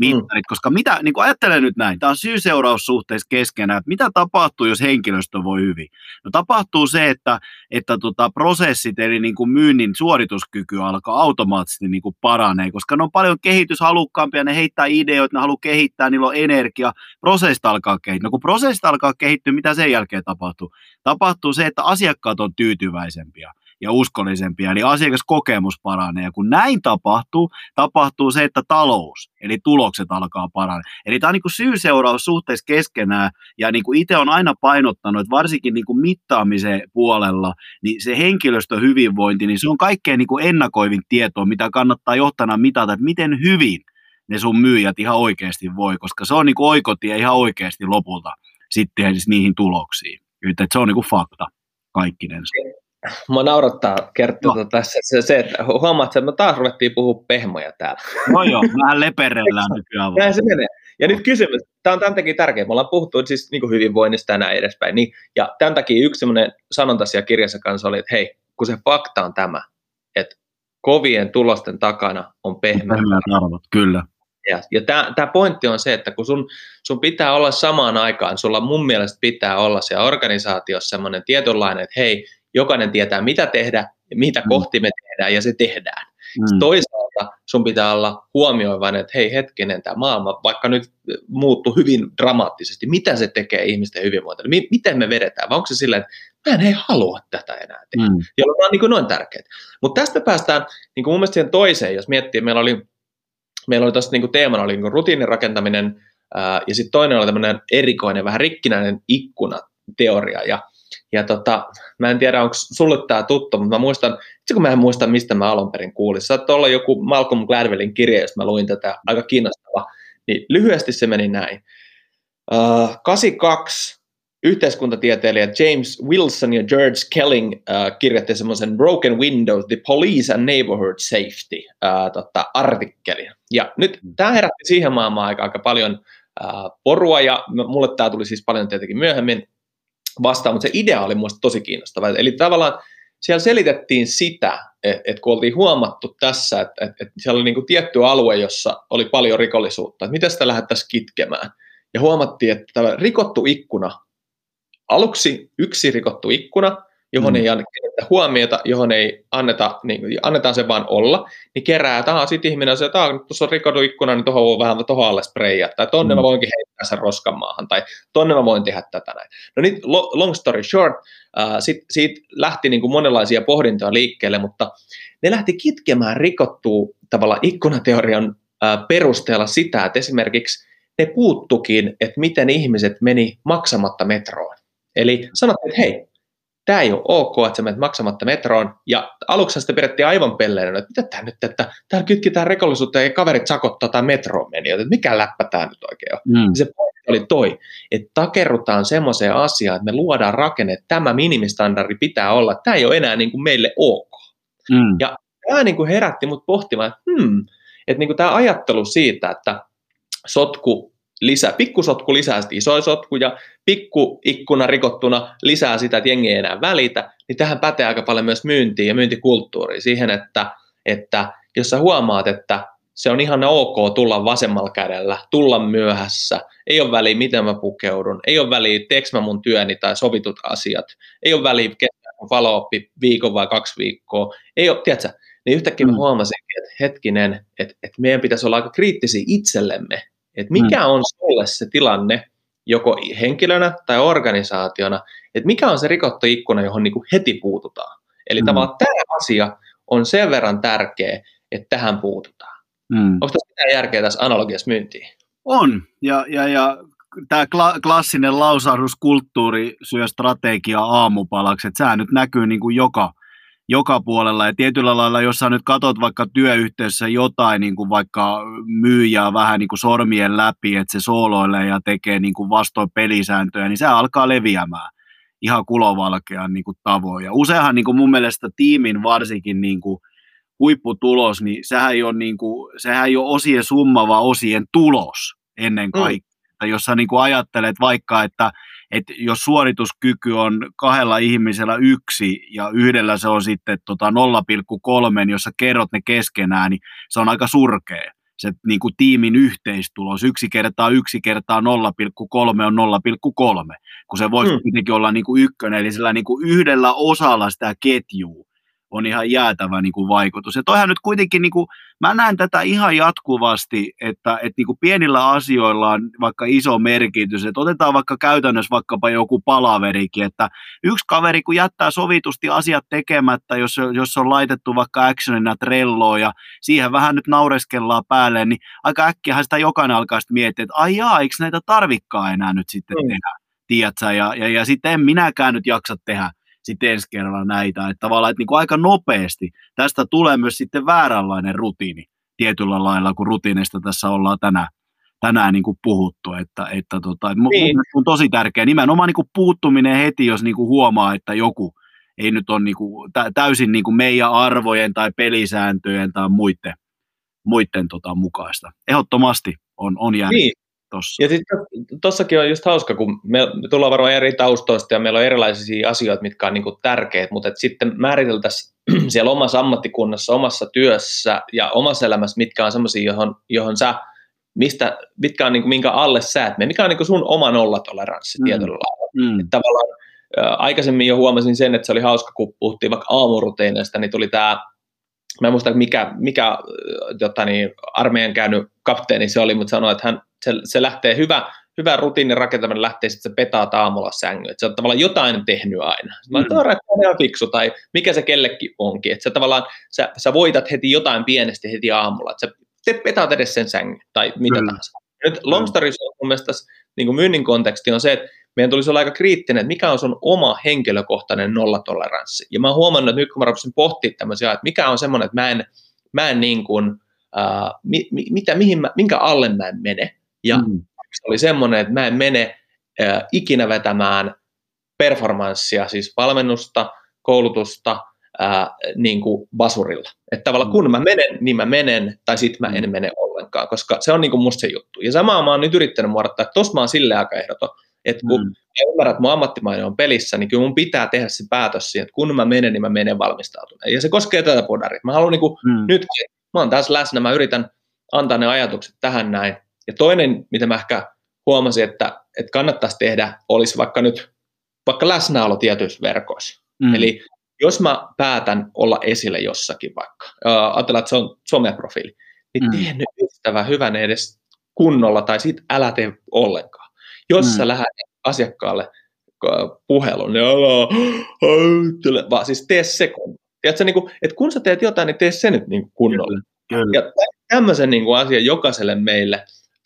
mittarit, mm. koska mitä, niin kuin ajattelen nyt näin, tämä on syy-seuraussuhteessa keskenään, että mitä tapahtuu, jos henkilöstö voi hyvin? No tapahtuu se, että, että tota, prosessit eli niin kuin myynnin suorituskyky alkaa automaattisesti niin kuin paranee, koska ne on paljon kehityshalukkaampia, ne heittää ideoita, ne haluaa kehittää, niillä on energia, prosessit alkaa kehittyä. No kun prosessit alkaa kehittyä, mitä sen jälkeen tapahtuu? Tapahtuu se, että asiakkaat on tyytyväisempiä ja uskollisempia, eli asiakaskokemus paranee. Ja kun näin tapahtuu, tapahtuu se, että talous, eli tulokset alkaa paranee. Eli tämä on niin syy-seuraus suhteessa keskenään, ja niin kuin itse on aina painottanut, että varsinkin niin kuin mittaamisen puolella, niin se henkilöstön hyvinvointi, niin se on kaikkein niin kuin ennakoivin tietoa, mitä kannattaa johtana mitata, että miten hyvin ne sun myyjät ihan oikeasti voi, koska se on niin kuin oikotie ihan oikeasti lopulta sitten niihin tuloksiin. Että se on niin kuin fakta kaikkinensa Mua naurattaa kertoa no. tässä se, se, että huomaat, että me taas ruvettiin puhua pehmoja täällä. No joo, vähän lepereillään nykyään. Näin se menee. Ja nyt kysymys, tämä on tämän takia tärkeä, me ollaan puhuttu siis niin kuin hyvinvoinnista ja näin edespäin, niin, ja tämän takia yksi sellainen sanonta siellä kirjassa kanssa oli, että hei, kun se fakta on tämä, että kovien tulosten takana on pehmeät arvot. Kyllä. Ja, ja tämä pointti on se, että kun sun, sun pitää olla samaan aikaan, sulla mun mielestä pitää olla se organisaatiossa semmoinen tietynlainen, että hei, jokainen tietää mitä tehdä ja mitä mm. kohti me tehdään ja se tehdään. Mm. Toisaalta sun pitää olla huomioivainen, että hei hetkinen, tämä maailma vaikka nyt muuttuu hyvin dramaattisesti, mitä se tekee ihmisten hyvinvointiin, M- miten me vedetään, vai onko se silleen, että mä en ei halua tätä enää tehdä, mm. jolloin on niin kuin noin tärkeää. Mutta tästä päästään niin kuin mun mielestä siihen toiseen, jos miettii, meillä oli, meillä oli tuossa niin teemana oli niin rutiinin rakentaminen, ää, ja sitten toinen oli tämmöinen erikoinen, vähän rikkinäinen ikkunateoria, ja ja tota, mä en tiedä, onko sulle tämä tuttu, mutta mä muistan, itse kun mä en muista, mistä mä alun perin kuulin. Saattaa olla joku Malcolm Gladwellin kirja, josta mä luin tätä, aika kiinnostava. Niin lyhyesti se meni näin. Uh, 82 yhteiskuntatieteilijä James Wilson ja George Kelling uh, kirjoitti semmoisen Broken Windows, The Police and Neighborhood Safety uh, tota, artikkelin. Ja nyt tämä herätti siihen maailmaan aika, aika paljon uh, porua, ja mulle tämä tuli siis paljon tietenkin myöhemmin, vastaan, mutta se idea oli minusta tosi kiinnostava. Eli tavallaan siellä selitettiin sitä, että, että kun oltiin huomattu tässä, että, että, että siellä oli niin kuin tietty alue, jossa oli paljon rikollisuutta, että miten sitä lähdettäisiin kitkemään. Ja huomattiin, että tämä rikottu ikkuna, aluksi yksi rikottu ikkuna, johon mm. ei anneta huomiota, johon ei anneta, niin, annetaan se vaan olla, niin kerää taas sitten ihminen se, että tuossa on rikottu ikkuna, niin tuohon voi vähän tuohon alle spreijaa, tai tonne mm. mä voinkin heittää sen roskan maahan, tai tonne mä voin tehdä tätä näin. No nyt long story short, äh, sit, siitä lähti niin kuin monenlaisia pohdintoja liikkeelle, mutta ne lähti kitkemään rikottua tavalla ikkunateorian äh, perusteella sitä, että esimerkiksi ne puuttukin, että miten ihmiset meni maksamatta metroon. Eli sanottiin, että hei, tämä ei ole ok, että sä menet maksamatta metroon. Ja aluksi sitä pidettiin aivan pelleinä, että mitä tämä nyt, että täällä kytkitään rikollisuutta ja kaverit sakottaa tai metroon meni, että mikä läppä tämä nyt oikein on. Mm. Se oli toi, että takerrutaan semmoiseen asiaan, että me luodaan rakenne, että tämä minimistandardi pitää olla, tämä ei ole enää niin kuin meille ok. Mm. Ja tämä niin kuin herätti mut pohtimaan, että, hmm, että niin kuin tämä ajattelu siitä, että sotku lisää, pikkusotku lisää sitten isoja sotkuja, ikkuna rikottuna lisää sitä, että jengi ei enää välitä, niin tähän pätee aika paljon myös myyntiin ja myyntikulttuuriin siihen, että, että jos sä huomaat, että se on ihan ok tulla vasemmalla kädellä, tulla myöhässä, ei ole väliä miten mä pukeudun, ei ole väliä teekö mä mun työni tai sovitut asiat, ei ole väliä kestää mun follow viikon vai kaksi viikkoa, ei ole, tiedätkö, niin yhtäkkiä mä mm. huomasin, että hetkinen, että, että meidän pitäisi olla aika kriittisiä itsellemme, että mikä mm. on sulle se tilanne, joko henkilönä tai organisaationa, että mikä on se rikottu ikkuna, johon niin kuin heti puututaan. Eli mm. tavallaan tämä asia on sen verran tärkeä, että tähän puututaan. Mm. Onko tässä mitään järkeä tässä analogiassa myyntiin? On, ja, ja, ja tämä kla- klassinen lausahduskulttuuri syö strategiaa aamupalaksi, että sehän nyt näkyy niin kuin joka, joka puolella. Ja tietyllä lailla, jos sä nyt katot vaikka työyhteisössä jotain, niin kuin vaikka myyjää vähän niin kuin sormien läpi, että se sooloilee ja tekee niin kuin vastoin pelisääntöjä, niin se alkaa leviämään ihan kulovalkean niin kuin tavoin. Ja useinhan niin kuin mun mielestä tiimin varsinkin niin kuin huipputulos, niin sehän ei ole, niin kuin, sehän ei ole osien summa, vaan osien tulos ennen mm. kaikkea. Mm. Jos sä niin kuin ajattelet vaikka, että että jos suorituskyky on kahdella ihmisellä yksi ja yhdellä se on sitten tota 0,3, niin jos sä kerrot ne keskenään, niin se on aika surkea se niin kuin tiimin yhteistulos. Yksi kertaa yksi kertaa 0,3 on 0,3, kun se voisi hmm. kuitenkin olla niin kuin ykkönen, eli sillä niin kuin yhdellä osalla sitä ketjua on ihan jäätävä niin kuin vaikutus. Ja toihan nyt kuitenkin, niin kuin, mä näen tätä ihan jatkuvasti, että, että niin kuin pienillä asioilla on vaikka iso merkitys, että otetaan vaikka käytännössä vaikkapa joku palaverikin, että yksi kaveri kun jättää sovitusti asiat tekemättä, jos, jos on laitettu vaikka actionina trelloa ja siihen vähän nyt naureskellaan päälle, niin aika äkkiähän sitä jokainen alkaa sitten miettiä, että ai jaa, eikö näitä tarvikkaa enää nyt sitten mm. tehdä, tiedätkö? Ja, ja, ja sitten en minäkään nyt jaksa tehdä sitten ensi kerralla näitä. Että tavallaan että niin kuin aika nopeasti tästä tulee myös sitten vääränlainen rutiini tietyllä lailla, kun rutiinista tässä ollaan tänään, tänään niin kuin puhuttu. Että, että tota, niin. on tosi tärkeää nimenomaan niin kuin puuttuminen heti, jos niin kuin huomaa, että joku ei nyt ole niin kuin täysin niin kuin meidän arvojen tai pelisääntöjen tai muiden, muiden tota mukaista. Ehdottomasti on, on jäänyt. Niin tossa. Ja sitten tossakin on just hauska, kun me, me tullaan varmaan eri taustoista ja meillä on erilaisia asioita, mitkä on niinku tärkeitä, mutta sitten määriteltäisiin siellä omassa ammattikunnassa, omassa työssä ja omassa elämässä, mitkä on sellaisia, johon, johon sä mistä, mitkä on niin kuin, minkä alle sä et mikä on niin kuin sun oma nollatoleranssi mm. tietyllä lailla. Mm. Tavallaan ä, aikaisemmin jo huomasin sen, että se oli hauska, kun puhuttiin vaikka aamuruteineista, niin tuli tämä mä en muista mikä, mikä jotta niin, armeijan käynyt kapteeni se oli, mutta sanoi, että hän, se, se lähtee hyvä, hyvä rutiinin rakentaminen lähtee sitten se petaa aamulla sängyn, että se on tavallaan jotain tehnyt aina. Mä mm. ihan fiksu, tai mikä se kellekin onkin, että sä tavallaan, sä, sä voitat heti jotain pienesti heti aamulla, että sä te petaat edes sen sängyn, tai mitä mm. tahansa. Nyt long story short, mun mielestä tässä, niin kuin myynnin konteksti on se, että meidän tulisi olla aika kriittinen, että mikä on sun oma henkilökohtainen nollatoleranssi. Ja mä oon huomannut, että nyt kun mä rupesin pohtimaan tämmöisiä, että mikä on semmoinen, että mä en, mä en niin kuin, uh, mi, mi, mitä, mihin mä, minkä alle mä en mene. Ja mm. se oli semmoinen, että mä en mene uh, ikinä vetämään performanssia, siis valmennusta, koulutusta, ää, niin kuin basurilla. Että tavallaan kun mä menen, niin mä menen, tai sitten mä en mene ollenkaan, koska se on niin kuin musta se juttu. Ja samaa mä oon nyt yrittänyt muodottaa, että tossa mä oon silleen aika ehdoton, että kun mm. mä ymmärrän, että mun ammattimainen on pelissä, niin kyllä mun pitää tehdä se päätös siihen, että kun mä menen, niin mä menen valmistautuneen. Ja se koskee tätä podaria. Mä haluan niin kuin mm. nyt, mä oon tässä läsnä, mä yritän antaa ne ajatukset tähän näin. Ja toinen, mitä mä ehkä huomasin, että, että kannattaisi tehdä, olisi vaikka nyt vaikka läsnäolo tietyissä verkoissa. Mm. Eli jos mä päätän olla esillä jossakin vaikka, äh, ajatellaan, että se on someprofiili, niin mm. tee nyt ystävä hyvän edes kunnolla tai sit älä tee ollenkaan. Jos mm. sä lähdet asiakkaalle puhelun, niin älä, vaan siis tee se kunnolla. Tiedätkö, niin kuin, että kun sä teet jotain, niin tee se nyt niin kunnolla. Kyllä, kyllä. Ja tämmöisen niin kuin asian jokaiselle meille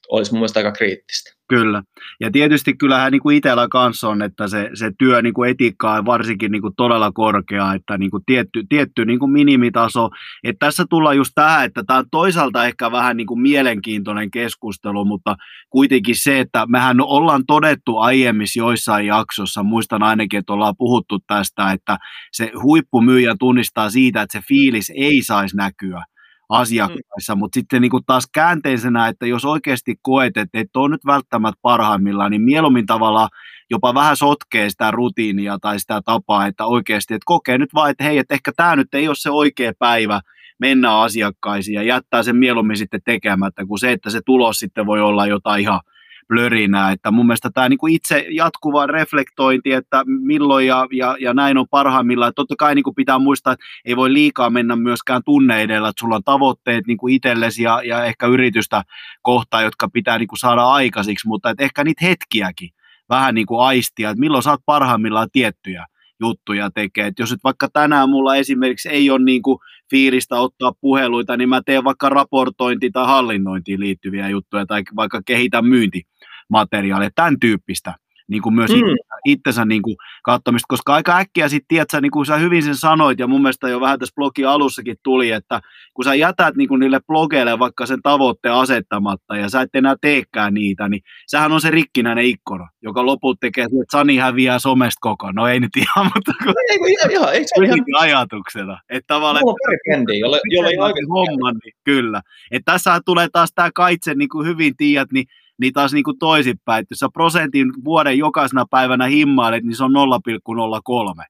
olisi mun mielestä aika kriittistä. Kyllä. Ja tietysti kyllähän niin kuin itsellä kanssa on, että se, se työ niin kuin etiikka on varsinkin niin kuin todella korkea, että niin kuin tietty, tietty niin kuin minimitaso. Että tässä tullaan just tähän, että tämä on toisaalta ehkä vähän niin kuin mielenkiintoinen keskustelu, mutta kuitenkin se, että mehän ollaan todettu aiemmissa joissain jaksossa, muistan ainakin, että ollaan puhuttu tästä, että se huippumyyjä tunnistaa siitä, että se fiilis ei saisi näkyä asiakkaissa, mm. mutta sitten niin kuin taas käänteisenä, että jos oikeasti koet, että et ole nyt välttämättä parhaimmillaan, niin mieluummin tavalla jopa vähän sotkee sitä rutiinia tai sitä tapaa, että oikeasti, että kokee nyt vaan, että hei, että ehkä tämä nyt ei ole se oikea päivä mennä asiakkaisiin ja jättää sen mieluummin sitten tekemättä, kuin se, että se tulos sitten voi olla jotain ihan blörinää, että mun mielestä tämä niin kuin itse jatkuva reflektointi, että milloin ja, ja, ja näin on parhaimmillaan, totta kai niin kuin pitää muistaa, että ei voi liikaa mennä myöskään tunne edellä, että sulla on tavoitteet niin kuin itsellesi ja, ja ehkä yritystä kohtaan, jotka pitää niin kuin saada aikaisiksi, mutta että ehkä niitä hetkiäkin vähän niin kuin aistia, että milloin saat parhaimmillaan tiettyjä juttuja tekee. Et jos nyt vaikka tänään mulla esimerkiksi ei ole niin kuin fiilistä ottaa puheluita, niin mä teen vaikka raportointi- tai hallinnointiin liittyviä juttuja tai vaikka kehitän myyntimateriaalia, tämän tyyppistä niin kuin myös mm. Itsensä niin kuin katsomista, koska aika äkkiä sitten, tiedätkö, niin kuin sä hyvin sen sanoit, ja mun mielestä jo vähän tässä blogin alussakin tuli, että kun sä jätät niin kuin niille blogeille vaikka sen tavoitteen asettamatta, ja sä et enää teekään niitä, niin sähän on se rikkinäinen ikkona, joka loput tekee, että Sani häviää somesta koko. No ei nyt ihan, mutta kun ei, ei, ihan, ei, se ihan ajatuksena. Että tavallaan, että, brändi, jolle, jolle ei homman, niin kyllä. Että tässä tulee taas tämä kaitse, niin kuin hyvin tiedät, niin niin taas niin kuin toisinpäin, että jos sä prosentin vuoden jokaisena päivänä himmailet, niin se on 0,03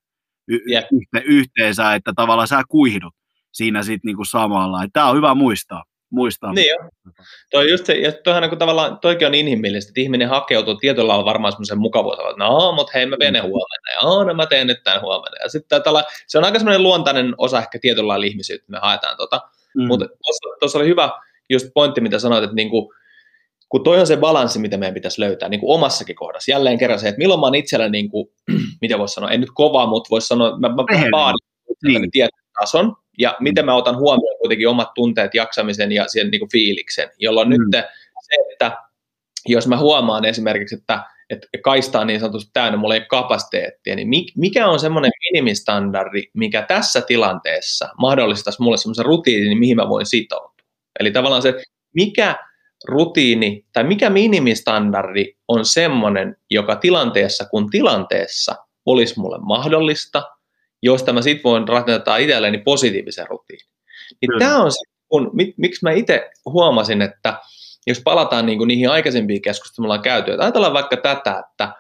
y- yep. yhteensä, että tavallaan sä kuihdut siinä sitten niin kuin samalla. Tämä on hyvä muistaa. muistaa. Niin jo. Toi just se, ja toihan niin tavallaan, toikin on inhimillistä, että ihminen hakeutuu tietyllä on varmaan semmoisen mukavuutta, että no, mutta hei, mä teen huomenna, ja no, mä teen nyt tämän huomenna. Ja sitten se on aika semmoinen luontainen osa ehkä tietyllä lailla ihmisyyttä, me haetaan tota. Mm. Mutta tuossa oli hyvä just pointti, mitä sanoit, että niinku, kun toi on se balanssi, mitä meidän pitäisi löytää niin kuin omassakin kohdassa. Jälleen kerran se, että milloin mä oon itsellä, niin kuin, mitä voisi sanoa, ei nyt kova, mutta voisi sanoa, mä, mä vaadin niin. tietyn tason, ja miten mä otan huomioon kuitenkin omat tunteet, jaksamisen ja sen niin kuin fiiliksen, jolloin mm. nyt se, että jos mä huomaan esimerkiksi, että, että kaista on niin sanotusti täynnä, mulla ei ole kapasiteettia, niin mikä on semmoinen minimistandardi, mikä tässä tilanteessa mahdollistaisi mulle semmoisen rutiinin, mihin mä voin sitoutua. Eli tavallaan se, mikä rutiini tai mikä minimistandardi on semmoinen, joka tilanteessa kun tilanteessa olisi mulle mahdollista, josta mä sitten voin rakentaa itselleni positiivisen rutiinin. Niin tämä on se, kun, mit, miksi mä itse huomasin, että jos palataan niin kuin niihin aikaisempiin keskusteluihin, ollaan käyty, että ajatellaan vaikka tätä, että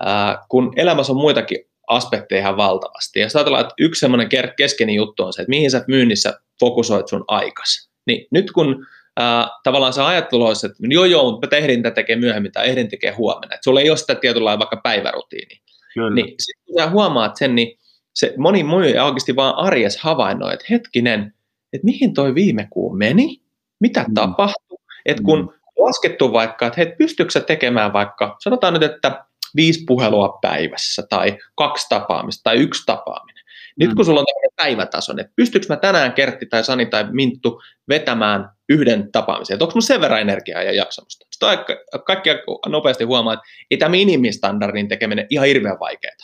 ää, kun elämässä on muitakin aspekteja ihan valtavasti, ja ajatellaan, että yksi semmoinen keskeinen juttu on se, että mihin sä myynnissä fokusoit sun aikas. Niin nyt kun ää, tavallaan se ajattelu olisi, että joo joo, mutta mä tehdin tätä tekee myöhemmin tai ehdin tekee huomenna. Että sulla ei ole sitä tietynlailla vaikka päivärutiini. Kyllä. Niin sitten kun sä huomaat sen, niin se moni muu oikeasti vaan arjes havainnoi, että hetkinen, että mihin toi viime kuu meni, mitä mm. tapahtui, että kun mm. laskettu vaikka, että hei, pystyykö sä tekemään vaikka, sanotaan nyt, että viisi puhelua päivässä tai kaksi tapaamista tai yksi tapaaminen. Nyt mm. kun sulla on tämmöinen päivätason, että pystyykö mä tänään Kertti tai Sani tai Minttu vetämään yhden tapaamisen, että onko mun sen verran energiaa ja jaksamusta. Sitten kaikki nopeasti huomaa, että ei tämä minimistandardin tekeminen ihan hirveän vaikeaa.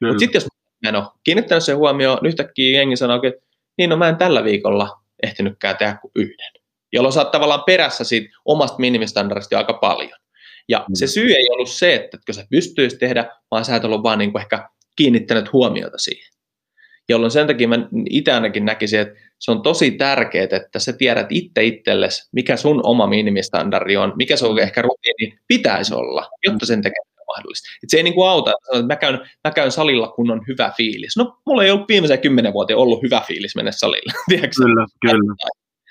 Mutta sitten jos mä en ole kiinnittänyt sen huomioon, niin yhtäkkiä jengi sanoo, että niin no mä en tällä viikolla ehtinytkään tehdä kuin yhden. Jolloin sä oot tavallaan perässä siitä omasta minimistandardista aika paljon. Ja mm. se syy ei ollut se, että sä pystyisit tehdä, vaan sä et ollut vaan niin kuin ehkä kiinnittänyt huomiota siihen. Jolloin sen takia mä itse ainakin näkisin, että se on tosi tärkeää, että sä tiedät itse itsellesi, mikä sun oma minimistandardi on, mikä se on ehkä rutiini pitäisi olla, jotta sen tekeminen on mahdollista. Et se ei niin kuin auta, että mä käyn, mä käyn salilla, kun on hyvä fiilis. No, mulla ei ollut viimeisen kymmenen vuoteen ollut hyvä fiilis mennä salille. Kyllä, kyllä.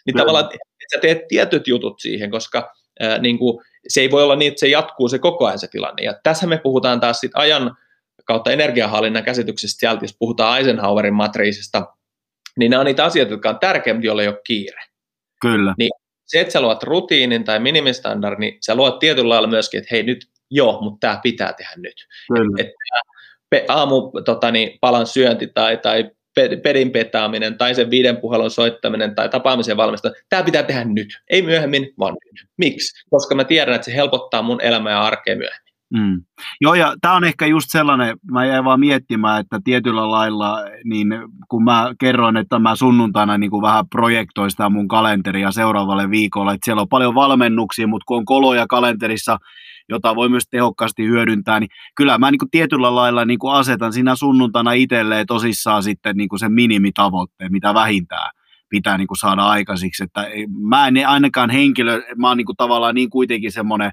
Niin kyllä. tavallaan, että sä teet tietyt jutut siihen, koska ää, niin kuin, se ei voi olla niin, että se jatkuu se koko ajan se tilanne. Ja tässä me puhutaan taas sit ajan kautta energiahallinnan käsityksestä sieltä, jos puhutaan Eisenhowerin matriisista, niin nämä on niitä asioita, jotka on tärkeimpiä, joilla ei ole kiire. Kyllä. Niin se, että sä luot rutiinin tai minimistandardin, niin sä luot tietyllä lailla myöskin, että hei nyt, joo, mutta tämä pitää tehdä nyt. Kyllä. Että aamu tota, niin, palan syönti tai, tai pedin petaaminen tai sen viiden puhelun soittaminen tai tapaamisen valmistaminen, tämä pitää tehdä nyt, ei myöhemmin, vaan nyt. Miksi? Koska mä tiedän, että se helpottaa mun elämää ja arkea myöhemmin. Mm. Joo, ja tämä on ehkä just sellainen, mä jäin vaan miettimään, että tietyllä lailla, niin kun mä kerroin, että mä sunnuntaina niin kuin vähän projektoin sitä mun kalenteria seuraavalle viikolle, että siellä on paljon valmennuksia, mutta kun on koloja kalenterissa, jota voi myös tehokkaasti hyödyntää, niin kyllä mä niin kuin tietyllä lailla niin kuin asetan siinä sunnuntaina itselleen tosissaan sitten niin kuin sen minimitavoitteen, mitä vähintään pitää niin kuin saada aikaisiksi, että mä en ainakaan henkilö, mä oon niin kuin tavallaan niin kuitenkin semmoinen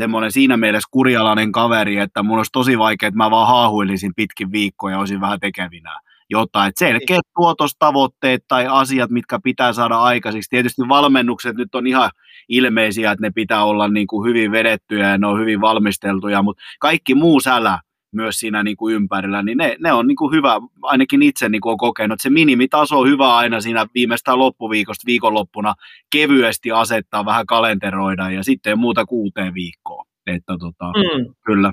semmoinen siinä mielessä kurjalainen kaveri, että mun olisi tosi vaikea, että mä vaan haahuilisin pitkin viikkoja ja olisin vähän tekevinä. Jotta, että selkeät tuotostavoitteet tai asiat, mitkä pitää saada aikaisiksi. Tietysti valmennukset nyt on ihan ilmeisiä, että ne pitää olla niin kuin hyvin vedettyjä ja ne on hyvin valmisteltuja, mutta kaikki muu sälä, myös siinä niin kuin ympärillä, niin ne, ne on niin kuin hyvä, ainakin itse niin kuin on kokenut, että se minimitaso on hyvä aina siinä viimeistään loppuviikosta viikonloppuna kevyesti asettaa, vähän kalenteroida ja sitten muuta kuuteen viikkoon. Että tota, mm. kyllä.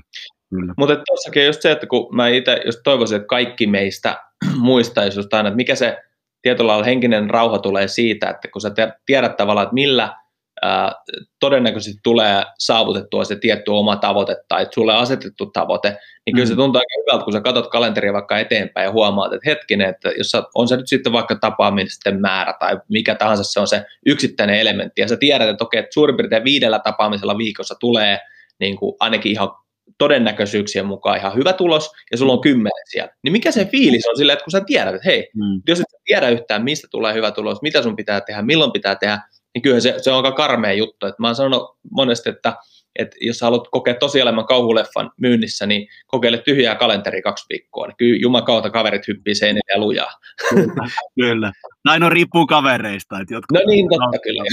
Kyllä. Mutta tuossakin just se, että kun mä itse just toivoisin, että kaikki meistä muistaisi just aina, että mikä se tietyllä lailla henkinen rauha tulee siitä, että kun sä tiedät tavallaan, että millä ää, todennäköisesti tulee saavutettua se tietty oma tavoite tai sulle asetettu tavoite, niin kyllä mm. se tuntuu aika hyvältä, kun sä katsot kalenteria vaikka eteenpäin ja huomaat, että hetkinen, että jos sä, on se nyt sitten vaikka tapaamisten määrä tai mikä tahansa se on se yksittäinen elementti, ja sä tiedät, että okei, että suurin piirtein viidellä tapaamisella viikossa tulee niin kuin ainakin ihan todennäköisyyksien mukaan ihan hyvä tulos, ja sulla on kymmenen siellä. Niin mikä se fiilis on sillä, että kun sä tiedät, että hei, mm. jos et tiedä yhtään, mistä tulee hyvä tulos, mitä sun pitää tehdä, milloin pitää tehdä, niin kyllä se, se on aika karmea juttu. Et mä oon sanonut monesti, että, että jos haluat kokea tosielämän kauhuleffan myynnissä, niin kokeile tyhjää kalenteri kaksi viikkoa. Niin kyllä jumakauta kaverit hyppii seinille ja lujaa. Kyllä, kyllä. Näin on riippuu kavereista. Että jotkut... No niin, totta kyllä.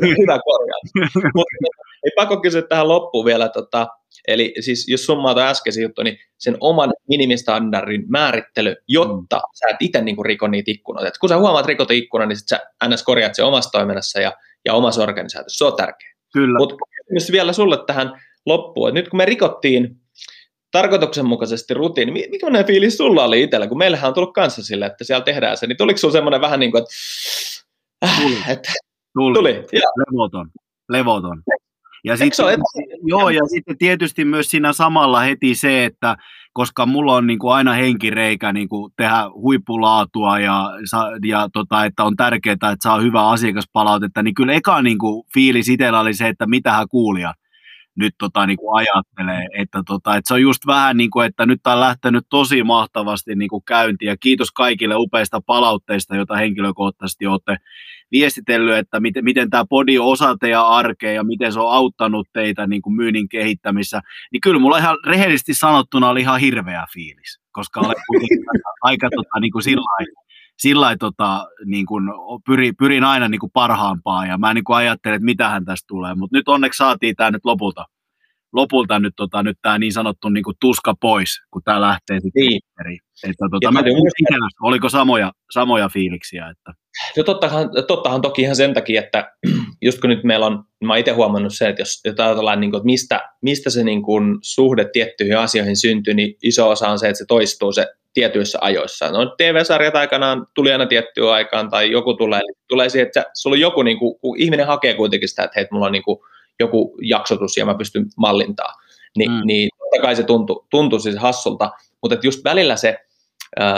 Hyvä korjaus. ei pakko kysyä tähän loppuun vielä, tota, eli siis jos summaa äskeisen juttu, niin sen oman minimistandardin määrittely, jotta mm. sä et itse niinku riko niitä ikkunoita. Et kun sä huomaat rikot ikkuna, niin sit sä ns. korjaat se omassa toiminnassa ja, ja omassa organisaatiossa. Se on tärkeää. Kyllä. Mutta vielä sulle tähän loppuun, nyt kun me rikottiin tarkoituksenmukaisesti rutiini, mikä fiilis sulla oli itsellä, kun meillähän on tullut kanssa sille, että siellä tehdään se, niin tuliko sulla semmoinen vähän niin kuin, että, äh, että tuli, tuli. levoton, levoton. Ja sitten, joo, ja sitten tietysti myös siinä samalla heti se, että koska mulla on niin kuin aina henkireikä niin kuin tehdä huippulaatua ja, ja tota, että on tärkeää, että saa hyvää asiakaspalautetta, niin kyllä eka niin kuin fiilis itsellä oli se, että mitähän kuulijat nyt tota, niin kuin ajattelee, että, tota, että se on just vähän niin kuin, että nyt on lähtenyt tosi mahtavasti niin kuin käyntiin ja kiitos kaikille upeista palautteista, joita henkilökohtaisesti olette viestitellyt, että miten, miten tämä podi on osa teidän arkea ja miten se on auttanut teitä niin kuin myynnin kehittämissä, niin kyllä mulla ihan rehellisesti sanottuna oli ihan hirveä fiilis, koska olen kuitenkin aika tota, niin kuin sillä sillä tota, niin kuin, pyrin, pyrin aina niin kuin parhaampaan ja mä niin ajattelen, että mitähän tästä tulee, mutta nyt onneksi saatiin tämä nyt lopulta, lopulta nyt, tota, nyt tämä niin sanottu niin kuin tuska pois, kun tämä lähtee sitten niin. Että, tota, mä tiedän, oliko samoja, samoja fiiliksiä? Että... No tottahan, tottahan toki ihan sen takia, että just kun nyt meillä on, mä oon itse huomannut se, että jos, ajatellaan, niin kuin, että mistä, mistä se niin kuin, suhde tiettyihin asioihin syntyy, niin iso osa on se, että se toistuu se tietyissä ajoissa. No TV-sarjat aikanaan tuli aina tiettyyn aikaan, tai joku tulee, tulee siihen, että sulla on joku, niin kuin, kun ihminen hakee kuitenkin sitä, että hei, mulla on niin kuin, joku jaksotus ja mä pystyn mallintaa, Ni, mm. niin totta kai se tuntui, tuntui siis hassulta, mutta just välillä se,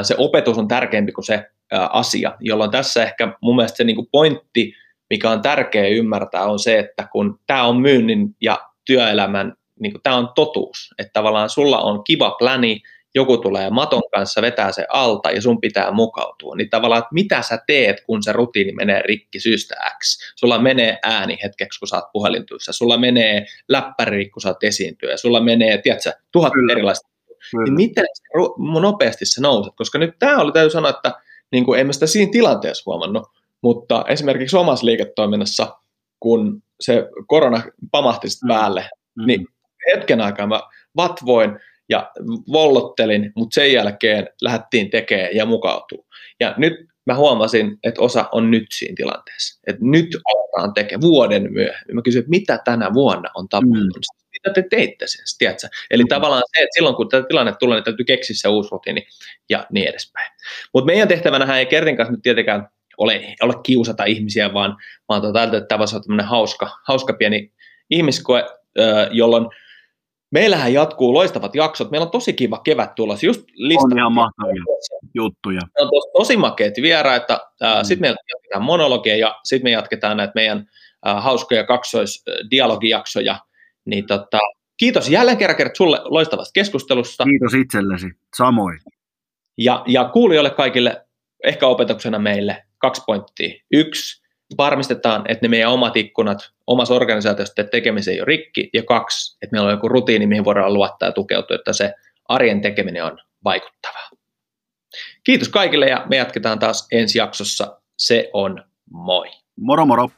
se opetus on tärkeämpi kuin se asia, jolloin tässä ehkä mun mielestä se niin kuin pointti, mikä on tärkeä ymmärtää, on se, että kun tämä on myynnin ja työelämän, niin tämä on totuus, että tavallaan sulla on kiva pläni, joku tulee maton kanssa, vetää se alta ja sun pitää mukautua. Niin tavallaan, että mitä sä teet, kun se rutiini menee rikki syystä X. Sulla menee ääni hetkeksi, kun sä oot puhelintuissa. Sulla menee läppäri, kun sä oot esiintyä. Sulla menee, tiedätkö, tuhat Kyllä. erilaista. Kyllä. Niin miten nopeasti se nouset? Koska nyt tämä oli, täytyy sanoa, että niin kuin, en mä sitä siinä tilanteessa huomannut, mutta esimerkiksi omassa liiketoiminnassa, kun se korona pamahti mm. päälle, mm. niin hetken aikaa mä vatvoin ja vollottelin, mutta sen jälkeen lähdettiin tekemään ja mukautuu. Ja nyt mä huomasin, että osa on nyt siinä tilanteessa. Että nyt aletaan tekemään vuoden myöhemmin. Mä kysyin, että mitä tänä vuonna on tapahtunut. Mm. Mitä te teitte sen, tiedätkö? Eli mm. tavallaan se, että silloin kun tämä tilanne tulee, niin täytyy keksiä se uusi rutiini ja niin edespäin. Mutta meidän tehtävänä ei Kertin kanssa nyt tietenkään ole, ole kiusata ihmisiä, vaan, vaan tota, että tämä voisi olla tämmöinen hauska, hauska pieni ihmiskoe, jolloin Meillähän jatkuu loistavat jaksot. Meillä on tosi kiva kevät tulossa. Just on ihan mahtavia juttuja. On tos, tosi makeat vieraita. Mm. Sitten me jatketaan monologia ja sitten me jatketaan näitä meidän äh, hauskoja kaksoisdialogijaksoja. Niin tota, kiitos jälleen kerran, kerran sulle loistavasta keskustelusta. Kiitos itsellesi, samoin. Ja, ja kuulijoille kaikille ehkä opetuksena meille kaksi pointtia. Yksi, varmistetaan, että ne meidän omat ikkunat omassa organisaatiossa tekemisen ei ole rikki, ja kaksi, että meillä on joku rutiini, mihin voidaan luottaa ja tukeutua, että se arjen tekeminen on vaikuttavaa. Kiitos kaikille ja me jatketaan taas ensi jaksossa. Se on moi. Moro moro.